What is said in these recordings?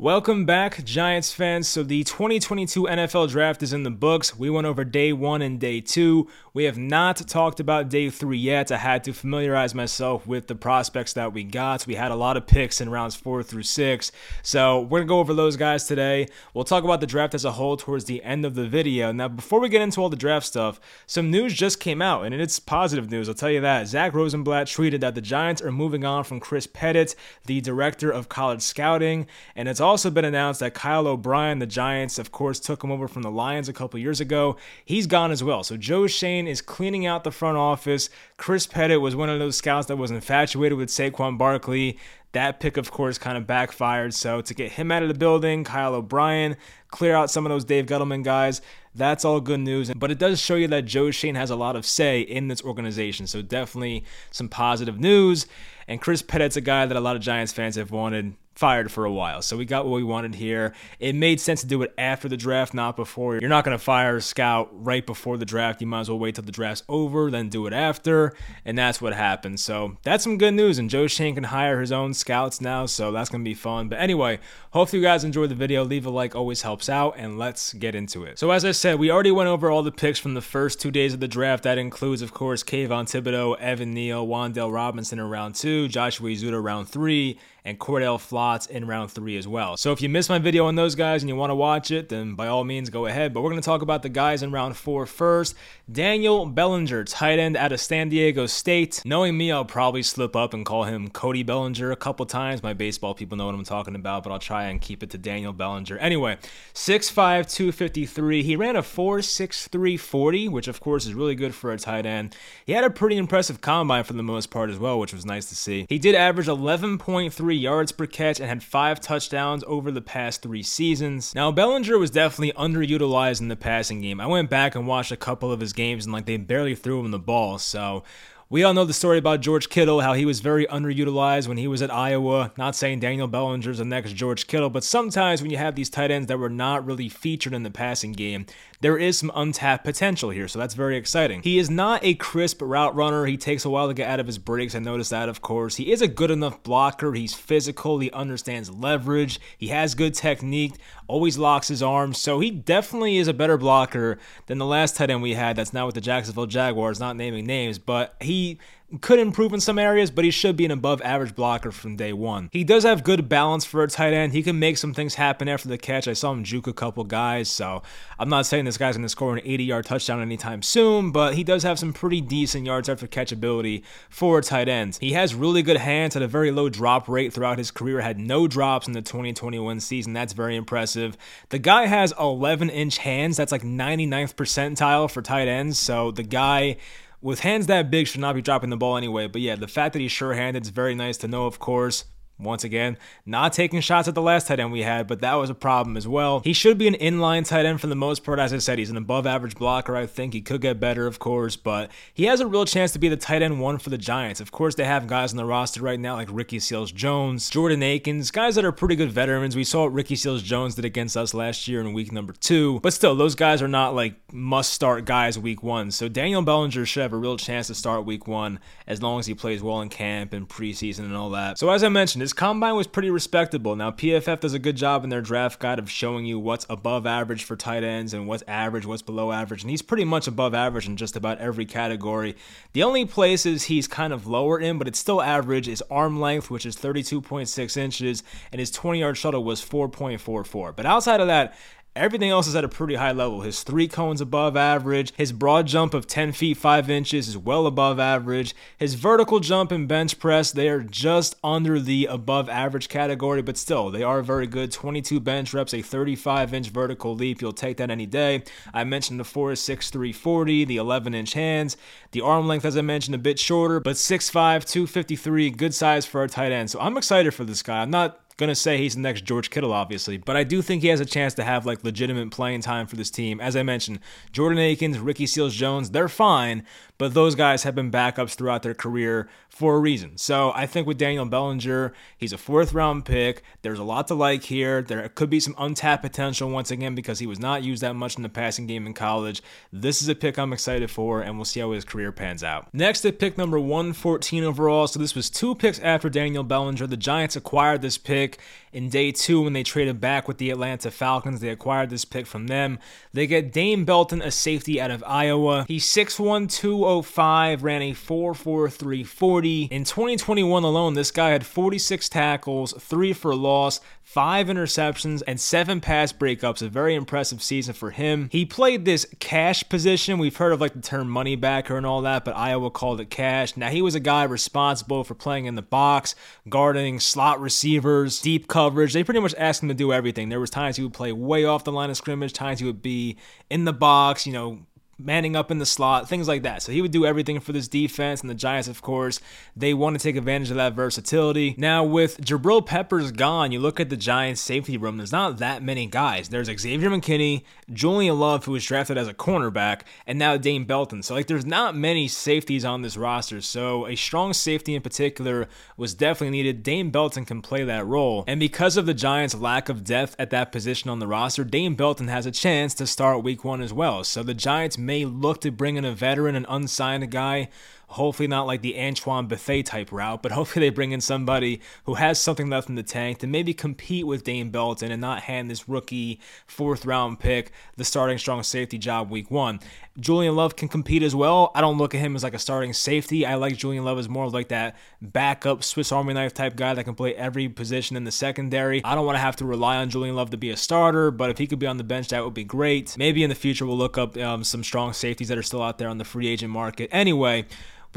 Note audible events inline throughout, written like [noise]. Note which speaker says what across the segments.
Speaker 1: Welcome back, Giants fans. So, the 2022 NFL draft is in the books. We went over day one and day two. We have not talked about day three yet. I had to familiarize myself with the prospects that we got. We had a lot of picks in rounds four through six. So, we're going to go over those guys today. We'll talk about the draft as a whole towards the end of the video. Now, before we get into all the draft stuff, some news just came out, and it's positive news. I'll tell you that. Zach Rosenblatt tweeted that the Giants are moving on from Chris Pettit, the director of college scouting, and it's also been announced that Kyle O'Brien, the Giants, of course, took him over from the Lions a couple years ago. He's gone as well. So Joe Schoen is cleaning out the front office. Chris Pettit was one of those scouts that was infatuated with Saquon Barkley. That pick, of course, kind of backfired. So to get him out of the building, Kyle O'Brien, clear out some of those Dave Gettleman guys, that's all good news. But it does show you that Joe Schoen has a lot of say in this organization. So definitely some positive news. And Chris Pettit's a guy that a lot of Giants fans have wanted fired for a while. So we got what we wanted here. It made sense to do it after the draft, not before. You're not going to fire a scout right before the draft. You might as well wait till the draft's over, then do it after. And that's what happened. So that's some good news. And Joe Schoen can hire his own scouts now. So that's going to be fun. But anyway, hopefully you guys enjoyed the video. Leave a like, always helps out. And let's get into it. So as I said, we already went over all the picks from the first two days of the draft. That includes, of course, Kayvon Thibodeaux, Evan Neal, Wan'Dale Robinson in round two, Joshua Ezeudu round three, and Cordell Flott in round three as well. So if you missed my video on those guys and you want to watch it, then by all means go ahead. But we're going to talk about the guys in round four first. Daniel Bellinger, tight end out of San Diego State. Knowing me, I'll probably slip up and call him Cody Bellinger a couple times. My baseball people know what I'm talking about, but I'll try and keep it to Daniel Bellinger. Anyway, 6'5, 253. He ran a 4'6'3 40, which of course is really good for a tight end. He had a pretty impressive combine for the most part as well, which was nice to see. He did average 11.3 yards per catch and had five touchdowns over the past three seasons. Now, Bellinger was definitely underutilized in the passing game. I went back and watched a couple of his games and like they barely threw him the ball. So we all know the story about George Kittle, how he was very underutilized when he was at Iowa. Not saying Daniel Bellinger's the next George Kittle, but sometimes when you have these tight ends that were not really featured in the passing game, there is some untapped potential here, so that's very exciting. He is not a crisp route runner. He takes a while to get out of his breaks. I noticed that, of course. He is a good enough blocker. He's physical. He understands leverage. He has good technique, always locks his arms, so he definitely is a better blocker than the last tight end we had that's now with the Jacksonville Jaguars, not naming names, but he could improve in some areas, but he should be an above average blocker from day one. He does have good balance for a tight end. He can make some things happen after the catch. I saw him juke a couple guys, so I'm not saying this guy's going to score an 80 yard touchdown anytime soon, but he does have some pretty decent yards after catch ability for a tight end. He has really good hands at a very low drop rate throughout his career, had no drops in the 2021 season. That's very impressive. The guy has 11 inch hands. That's like 99th percentile for tight ends, so the guy with hands that big should not be dropping the ball anyway. But yeah, the fact that he's sure-handed is very nice to know, of course. Once again, not taking shots at the last tight end we had, but that was a problem as well. He should be an inline tight end for the most part. As I said, he's an above average blocker. I think he could get better, of course, but he has a real chance to be the tight end one for the Giants. Of course, they have guys on the roster right now like Ricky Seals Jones, Jordan Akins, guys that are pretty good veterans. We saw Ricky Seals Jones did against us last year in week number two, but still, those guys are not like must start guys week one. So Daniel Bellinger should have a real chance to start week one as long as he plays well in camp and preseason and all that. So, as I mentioned, his combine was pretty respectable. Now, PFF does a good job in their draft guide of showing you what's above average for tight ends and what's average, what's below average. And he's pretty much above average in just about every category. The only places he's kind of lower in, but it's still average, is arm length, which is 32.6 inches, and his 20 yard shuttle was 4.44. But outside of that, Everything else is at a pretty high level. His three cones above average. His broad jump of 10 feet 5 inches is well above average. His vertical jump and bench press, they are just under the above average category, but still, they are very good. 22 bench reps, a 35 inch vertical leap. You'll take that any day. I mentioned the 4 6 340, the 11 inch hands. The arm length, as I mentioned, a bit shorter, but 6'5, 253, good size for a tight end. So I'm excited for this guy. I'm not Gonna say he's the next George Kittle, obviously, but I do think he has a chance to have like legitimate playing time for this team. As I mentioned, Jordan Akins, Ricky Seals Jones, they're fine, but those guys have been backups throughout their career for a reason. So I think with Daniel Bellinger, he's a fourth round pick. There's a lot to like here. There could be some untapped potential once again because he was not used that much in the passing game in college. This is a pick I'm excited for, and we'll see how his career pans out. Next at pick number 114 overall. So this was two picks after Daniel Bellinger. The Giants acquired this pick in day two when they traded back with the Atlanta Falcons. They acquired this pick from them. They get Dane Belton, a safety out of Iowa. He's 6'1, 205, ran a 4'4, 40. In 2021 alone, this guy had 46 tackles, three for loss, five interceptions, and seven pass breakups. A very impressive season for him. He played this cash position. We've heard of like the term money backer and all that, but Iowa called it cash. Now, he was a guy responsible for playing in the box, guarding slot receivers, deep coverage. They pretty much asked him to do everything. There was times he would play way off the line of scrimmage, times he would be in the box, you know, manning up in the slot, things like that. So he would do everything for this defense. And the Giants, of course, they want to take advantage of that versatility. Now, with Jabril Peppers gone, you look at the Giants' safety room, there's not that many guys. There's Xavier McKinney, Julian Love, who was drafted as a cornerback, and now Dane Belton. So, like, there's not many safeties on this roster. So, a strong safety in particular was definitely needed. Dane Belton can play that role. And because of the Giants' lack of depth at that position on the roster, Dane Belton has a chance to start week one as well. So, the Giants may look to bring in a veteran, an unsigned guy. Hopefully, not like the Antoine Bethea type route, but [laughs] hopefully they bring in somebody who has something left in the tank to maybe compete with Dane Belton and not hand this rookie fourth round pick the starting strong safety job week one. Julian Love can compete as well. I don't look at him as like a starting safety. I like Julian Love as more of like that backup Swiss Army knife type guy that can play every position in the secondary. I don't want to have to rely on Julian Love to be a starter, but if he could be on the bench, that would be great. Maybe in the future we'll look up um, some strong safeties that are still out there on the free agent market. Anyway,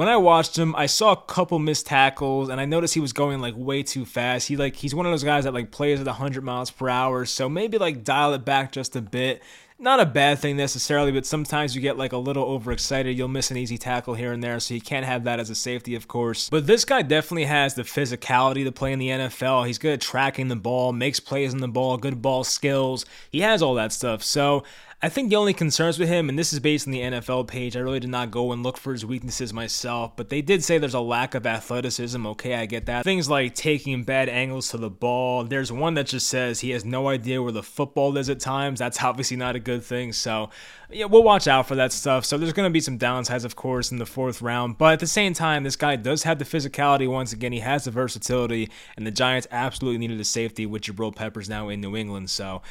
Speaker 1: when I watched him, I saw a couple missed tackles, and I noticed he was going like way too fast. He like he's one of those guys that like plays at 100 miles per hour, so maybe like dial it back just a bit. Not a bad thing necessarily, but sometimes you get like a little overexcited. You'll miss an easy tackle here and there, so you can't have that as a safety, of course. But this guy definitely has the physicality to play in the NFL. He's good at tracking the ball, makes plays in the ball, good ball skills. He has all that stuff. So I think the only concerns with him, and this is based on the NFL page, I really did not go and look for his weaknesses myself, but they did say there's a lack of athleticism. Okay, I get that. Things like taking bad angles to the ball. There's one that just says he has no idea where the football is at times. That's obviously not a good thing. So, yeah, we'll watch out for that stuff. So, there's going to be some downsides, of course, in the fourth round, but at the same time, this guy does have the physicality once again. He has the versatility, and the Giants absolutely needed a safety with Jabril Peppers now in New England. So,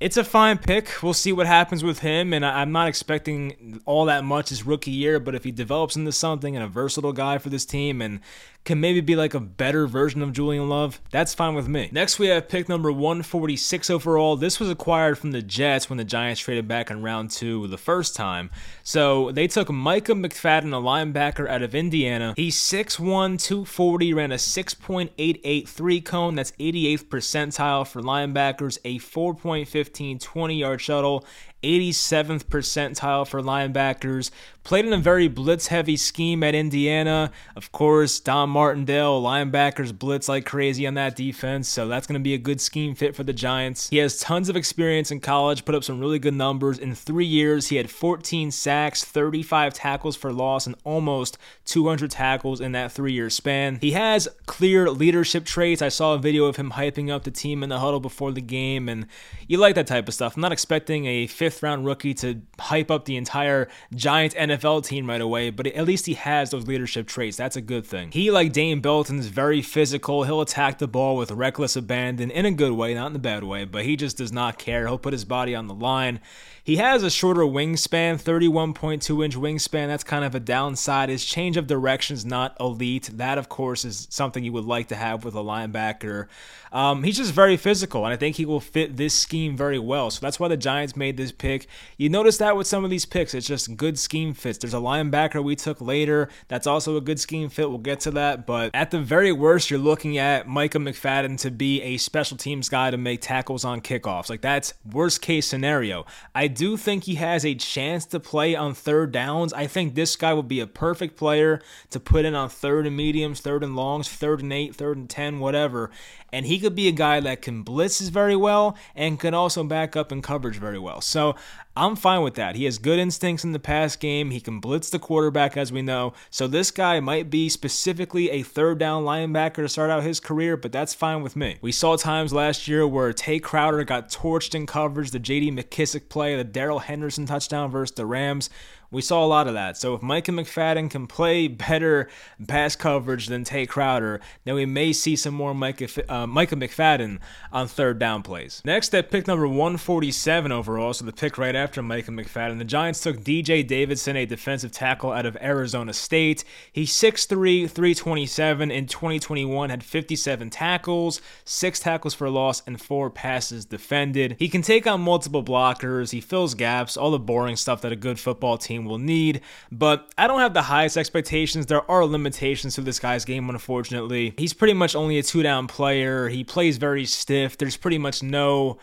Speaker 1: it's a fine pick. We'll see what happens with him, and I'm not expecting all that much his rookie year. But if he develops into something and a versatile guy for this team, and can maybe be like a better version of Julian Love, that's fine with me. Next, we have pick number 146 overall. This was acquired from the Jets when the Giants traded back in round two the first time. So they took Micah McFadden, a linebacker out of Indiana. He's 6'1, 240, ran a 6.883 cone. That's 88th percentile for linebackers, a 4.15 20 yard shuttle, 87th percentile for linebackers. Played in a very blitz heavy scheme at Indiana. Of course, Don Martindale, linebackers blitz like crazy on that defense, so that's going to be a good scheme fit for the Giants. He has tons of experience in college, put up some really good numbers. In three years, he had 14 sacks, 35 tackles for loss, and almost 200 tackles in that three year span. He has clear leadership traits. I saw a video of him hyping up the team in the huddle before the game, and you like that type of stuff. I'm not expecting a fifth round rookie to hype up the entire Giants NFL team right away, but at least he has those leadership traits. That's a good thing. He, like Dane Belton, is very physical. He'll attack the ball with reckless abandon in a good way, not in the bad way, but he just does not care. He'll put his body on the line. He has a shorter wingspan, 31.2 inch wingspan. That's kind of a downside. His change of direction is not elite. That, of course, is something you would like to have with a linebacker. Um, he's just very physical, and I think he will fit this scheme very well. So that's why the Giants made this pick. You notice that with some of these picks, it's just good scheme fits. There's a linebacker we took later that's also a good scheme fit. We'll get to that. But at the very worst, you're looking at Micah McFadden to be a special teams guy to make tackles on kickoffs. Like that's worst case scenario. I do think he has a chance to play on third downs. I think this guy would be a perfect player to put in on third and mediums, third and longs, third and eight, third and 10, whatever. And he could be a guy that can blitzes very well and can also back up in coverage very well. So I'm fine with that. He has good instincts in the pass game. He can blitz the quarterback, as we know. So this guy might be specifically a third down linebacker to start out his career, but that's fine with me. We saw times last year where Tae Crowder got torched in coverage, the J.D. McKissick play, the Darrell Henderson touchdown versus the Rams We saw a lot of that. So if Micah McFadden can play better pass coverage than Tae Crowder, then we may see some more Micah, uh, Micah McFadden on third down plays. Next at pick number 147 overall, so the pick right after Micah McFadden, the Giants took DJ Davidson, a defensive tackle out of Arizona State. He's 6'3, 327 in 2021, had 57 tackles, six tackles for loss, and four passes defended. He can take on multiple blockers, he fills gaps, all the boring stuff that a good football team will need, but I don't have the highest expectations. There are limitations to this guy's game, unfortunately. He's pretty much only a two down player, he plays very stiff, there's pretty much no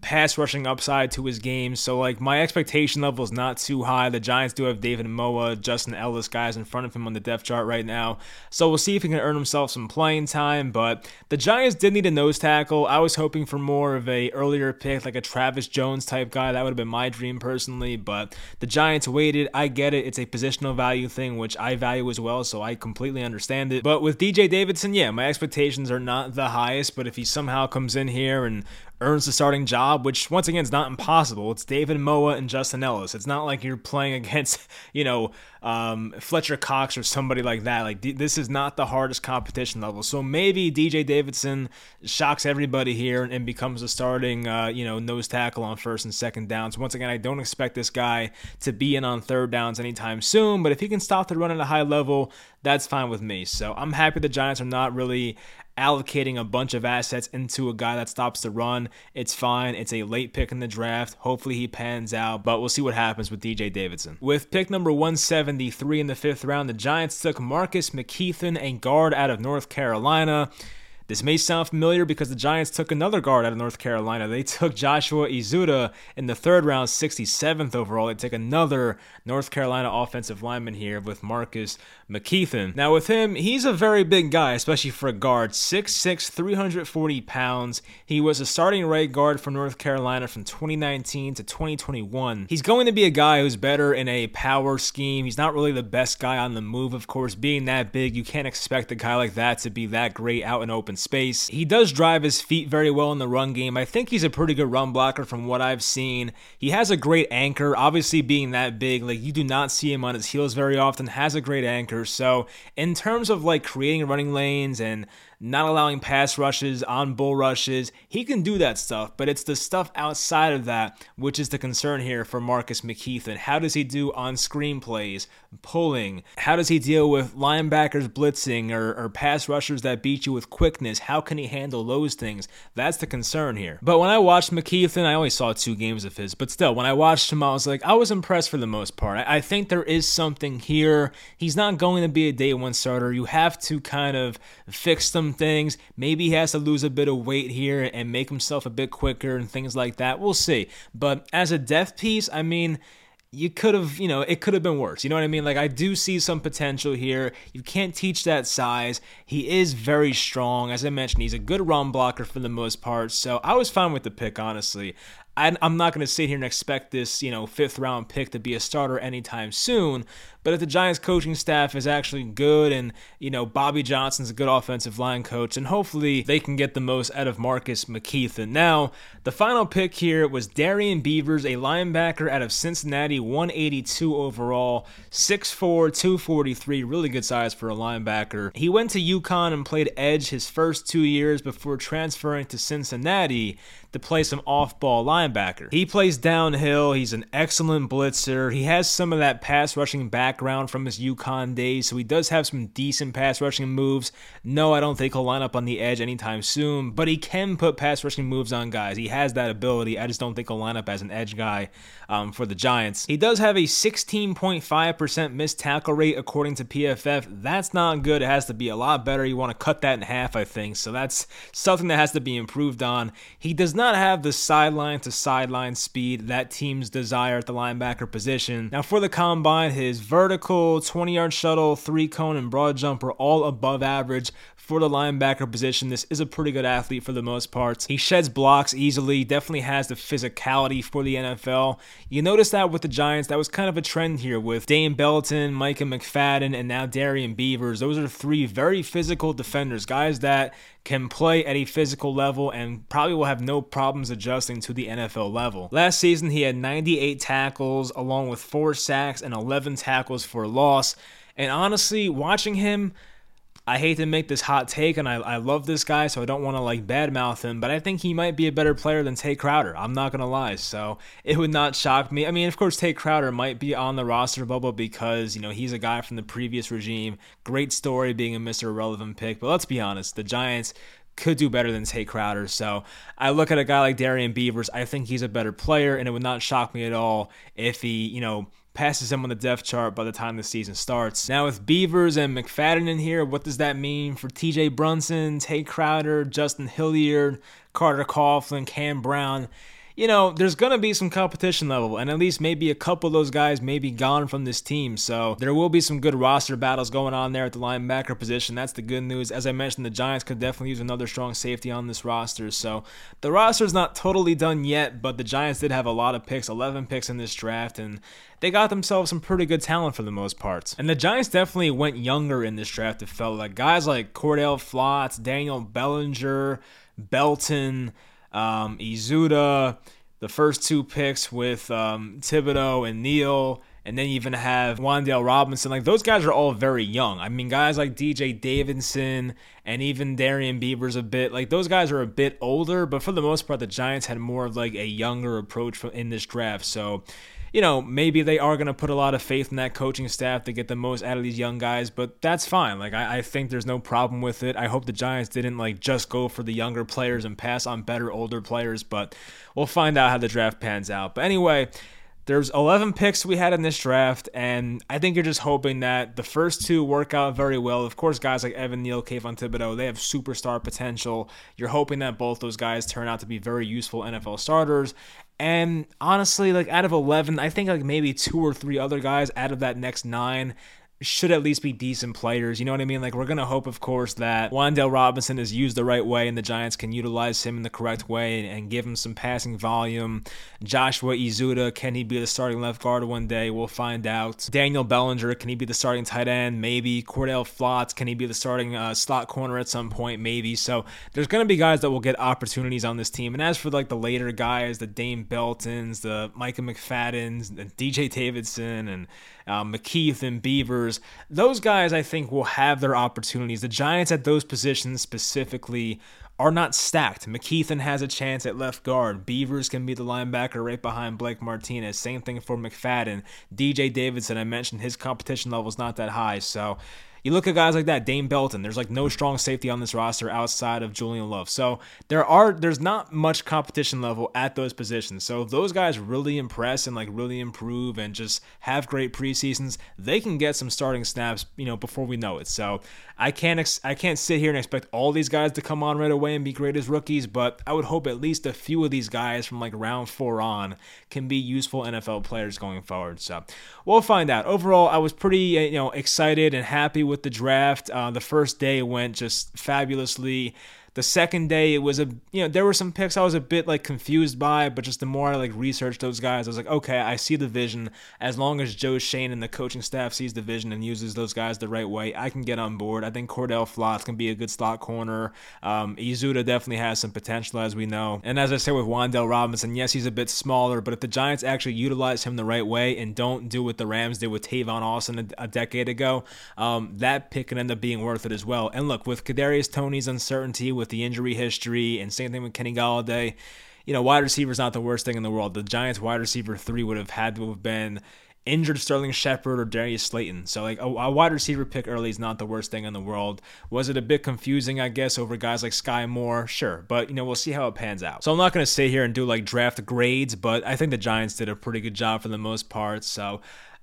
Speaker 1: pass rushing upside to his game. So like my expectation level is not too high. The Giants do have David Moa, Justin Ellis guys in front of him on the depth chart right now. So we'll see if he can earn himself some playing time. But the Giants did need a nose tackle. I was hoping for more of a earlier pick, like a Travis Jones type guy. That would have been my dream personally. But the Giants waited. I get it. It's a positional value thing, which I value as well. So I completely understand it. But with DJ Davidson, yeah, my expectations are not the highest. But if he somehow comes in here and earns the starting job, which once again is not impossible. It's David Moa and Justin Ellis. It's not like you're playing against, [laughs] you know, um, Fletcher Cox or somebody like that. Like this is not the hardest competition level. So maybe DJ Davidson shocks everybody here and, and becomes a starting, uh, you know, nose tackle on first and second downs. Once again, I don't expect this guy to be in on third downs anytime soon. But if he can stop the run at a high level, that's fine with me. So I'm happy the Giants are not really allocating a bunch of assets into a guy that stops the run. It's fine. It's a late pick in the draft. Hopefully he pans out, but we'll see what happens with DJ Davidson. With pick number 173 in the fifth round, the Giants took Marcus McKethan, a guard out of North Carolina. This may sound familiar because the Giants took another guard out of North Carolina. They took Joshua Ezeudu in the third round, 67th overall. They take another North Carolina offensive lineman here with Marcus McKethan. Now, with him, he's a very big guy, especially for a guard. 6'6, 340 pounds. He was a starting right guard for North Carolina from 2019 to 2021. He's going to be a guy who's better in a power scheme. He's not really the best guy on the move, of course. Being that big, you can't expect a guy like that to be that great out in open space. He does drive his feet very well in the run game. I think he's a pretty good run blocker from what I've seen. He has a great anchor, obviously being that big, like you do not see him on his heels very often, has a great anchor. So, in terms of like creating running lanes and not allowing pass rushes on bull rushes. He can do that stuff, but it's the stuff outside of that which is the concern here for Marcus McKethan. How does he do on screenplays, pulling? How does he deal with linebackers blitzing or, or pass rushers that beat you with quickness? How can he handle those things? That's the concern here. But when I watched McKethan, I only saw two games of his, but still, when I watched him, I was like, I was impressed for the most part. I, I think there is something here. He's not going to be a day one starter. You have to kind of fix some things. Maybe he has to lose a bit of weight here and make himself a bit quicker and things like that. We'll see. But as a death piece, I mean, you could have, you know, it could have been worse. You know what I mean? Like, I do see some potential here. You can't teach that size. He is very strong. As I mentioned, he's a good run blocker for the most part. So I was fine with the pick, honestly. I'm not going to sit here and expect this, you know, fifth round pick to be a starter anytime soon. But if the Giants coaching staff is actually good and, you know, Bobby Johnson's a good offensive line coach, and hopefully they can get the most out of Marcus McKethan. Now, the final pick here was Darrian Beavers, a linebacker out of Cincinnati, 182 overall, 6'4, 243, really good size for a linebacker. He went to UConn and played edge his first two years before transferring to Cincinnati to play some off ball linebacker. He plays downhill, he's an excellent blitzer, he has some of that pass rushing background from his UConn days, so he does have some decent pass rushing moves. No, I don't think he'll line up on the edge anytime soon, but he can put pass rushing moves on guys. He has that ability. I just don't think he'll line up as an edge guy um, for the Giants. He does have a 16.5% missed tackle rate according to PFF. That's not good. It has to be a lot better. You want to cut that in half, I think. So that's something that has to be improved on. He does not have the sideline to sideline speed that teams desire at the linebacker position. Now, for the combine, his vertical vertical, 20 yard shuttle, three cone, and broad jump are all above average for the linebacker position. This is a pretty good athlete for the most part. He sheds blocks easily, definitely has the physicality for the NFL. You notice that with the Giants, that was kind of a trend here with Dane Belton, Micah McFadden, and now Darrian Beavers. Those are three very physical defenders, guys that can play at a physical level and probably will have no problems adjusting to the NFL level. Last season, he had 98 tackles, along with four sacks and 11 tackles for loss. And honestly, watching him, I hate to make this hot take, and I, I love this guy, so I don't want to like badmouth him, but I think he might be a better player than Tae Crowder. I'm not gonna lie, so it would not shock me. I mean, of course, Tae Crowder might be on the roster bubble because you know he's a guy from the previous regime. Great story being a Mr. Irrelevant pick, but let's be honest, the Giants could do better than Tae Crowder. So I look at a guy like Darrian Beavers. I think he's a better player, and it would not shock me at all if he, you know, passes him on the depth chart by the time the season starts. Now with Beavers and McFadden in here, what does that mean for TJ Brunson, Tae Crowder, Justin Hilliard, Carter Coughlin, Cam Brown? You know, there's going to be some competition level, and at least maybe a couple of those guys may be gone from this team. So there will be some good roster battles going on there at the linebacker position. That's the good news. As I mentioned, the Giants could definitely use another strong safety on this roster. So the roster's not totally done yet, but the Giants did have a lot of picks, 11 picks in this draft, and they got themselves some pretty good talent for the most part. And the Giants definitely went younger in this draft, it felt like. Guys like Cordell Flott, Daniel Bellinger, Belton, um, Ezeudu, the first two picks with um, Thibodeaux and Neal, and then you even have Wan'Dale Robinson. Like those guys are all very young. I mean, guys like DJ Davidson and even Darrian Beavers a bit. Like those guys are a bit older, but for the most part, the Giants had more of like a younger approach in this draft. So you know, maybe they are going to put a lot of faith in that coaching staff to get the most out of these young guys, but that's fine. Like, I, I, think there's no problem with it. I hope the Giants didn't, like, just go for the younger players and pass on better older players, but we'll find out how the draft pans out. But anyway, there's 11 picks we had in this draft, and I think you're just hoping that the first two work out very well. Of course, guys like Evan Neal, Kayvon Thibodeaux, they have superstar potential. You're hoping that both those guys turn out to be very useful NFL starters. And honestly, like out of 11, I think like maybe two or three other guys out of that next nine should at least be decent players. You know what I mean? Like we're gonna hope, of course, that Wan'Dale Robinson is used the right way and the Giants can utilize him in the correct way and, give him some passing volume. Joshua Ezeudu, can he be the starting left guard one day? We'll find out. Daniel Bellinger, can he be the starting tight end? Maybe. Cordell Flott, can he be the starting uh, slot corner at some point? Maybe. So there's gonna be guys that will get opportunities on this team. And as for like the later guys, the Dane Beltons, the Micah McFaddens, the DJ Davidson, and um, McKeith and Beavers. Those guys, I think, will have their opportunities. The Giants at those positions specifically are not stacked. McKethan has a chance at left guard. Beavers can be the linebacker right behind Blake Martinez. Same thing for McFadden. DJ Davidson, I mentioned his competition level is not that high. So you look at guys like that, Dane Belton. There's like no strong safety on this roster outside of Julian Love. So there are there's not much competition level at those positions. So if those guys really impress and like really improve and just have great preseasons, they can get some starting snaps, you know, before we know it. So I can't ex- I can't sit here and expect all these guys to come on right away and be great as rookies, but I would hope at least a few of these guys from like round four on can be useful NFL players going forward. So we'll find out. Overall, I was pretty uh, you know excited and happy with the draft. Uh, the first day went just fabulously. The second day, it was a you know there were some picks I was a bit like confused by, but just the more I like researched those guys, I was like, okay, I see the vision. As long as Joe Schoen and the coaching staff sees the vision and uses those guys the right way, I can get on board. I think Cordell Flott can be a good slot corner. Um, Ezeudu definitely has some potential, as we know. And as I said with Wan'Dale Robinson, yes, he's a bit smaller, but if the Giants actually utilize him the right way and don't do what the Rams did with Tavon Austin a, a decade ago, um, that pick can end up being worth it as well. And look, with Kadarius Toney's uncertainty with the injury history, and same thing with Kenny Golladay. You know, wide receiver is not the worst thing in the world. The Giants' wide receiver three would have had to have been injured Sterling Shepard or Darius Slayton. So like a, a, wide receiver pick early is not the worst thing in the world. Was it a bit confusing, I guess, over guys like Sky Moore? Sure, but you know we'll see how it pans out. So I'm not gonna sit here and do like draft grades, but I think the Giants did a pretty good job for the most part. So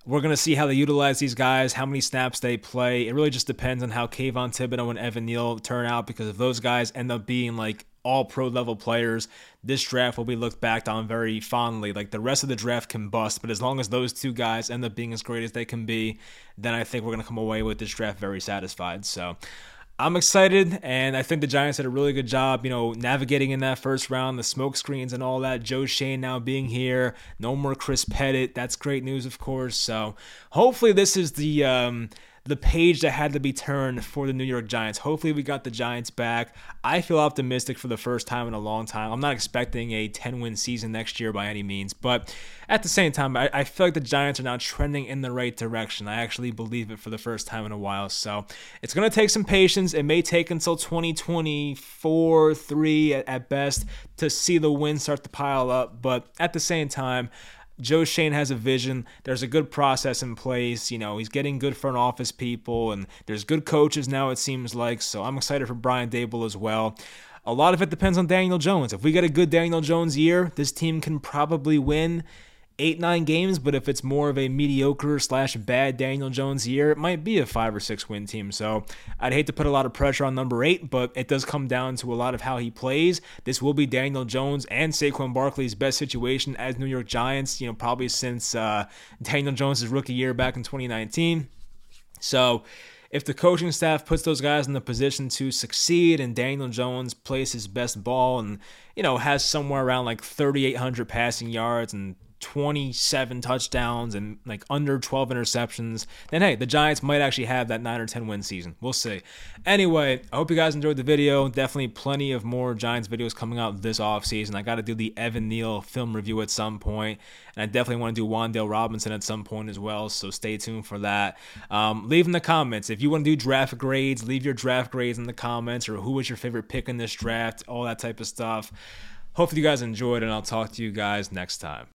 Speaker 1: we're going to see how they utilize these guys, how many snaps they play. It really just depends on how Kayvon Thibodeaux and Evan Neal turn out because if those guys end up being like all pro level players, this draft will be looked back on very fondly. Like the rest of the draft can bust, but as long as those two guys end up being as great as they can be, then I think we're going to come away with this draft very satisfied. So, I'm excited, and I think the Giants did a really good job, you know, navigating in that first round, the smoke screens and all that. Joe Schoen now being here, no more Chris Pettit. That's great news, of course. So hopefully, this is the um, the page that had to be turned for the New York Giants. Hopefully, we got the Giants back. I feel optimistic for the first time in a long time. I'm not expecting a 10 win season next year by any means, but at the same time, I, I feel like the Giants are now trending in the right direction. I actually believe it for the first time in a while. So it's going to take some patience. It may take until 2024, 3 at, at best to see the wins start to pile up, but at the same time, Joe Schoen has a vision. There's a good process in place. You know, he's getting good front office people, and there's good coaches now, it seems like. So I'm excited for Brian Daboll as well. A lot of it depends on Daniel Jones. If we get a good Daniel Jones year, this team can probably win eight, nine games, but if it's more of a mediocre slash bad Daniel Jones year, it might be a five or six win team. So I'd hate to put a lot of pressure on number eight, but it does come down to a lot of how he plays. This will be Daniel Jones and Saquon Barkley's best situation as New York Giants, you know, probably since uh, Daniel Jones' rookie year back in 2019. So if the coaching staff puts those guys in the position to succeed and Daniel Jones plays his best ball and, you know, has somewhere around like 3,800 passing yards and 27 touchdowns and like under 12 interceptions, then hey, the Giants might actually have that 9 or 10 win season. We'll see. Anyway, I hope you guys enjoyed the video. Definitely plenty of more Giants videos coming out this offseason. I got to do the Evan Neal film review at some point, and I definitely want to do Wan'Dale Robinson at some point as well, so stay tuned for that. Um, leave in the comments if you want to do draft grades, leave your draft grades in the comments or who was your favorite pick in this draft, all that type of stuff. Hopefully, you guys enjoyed, and I'll talk to you guys next time.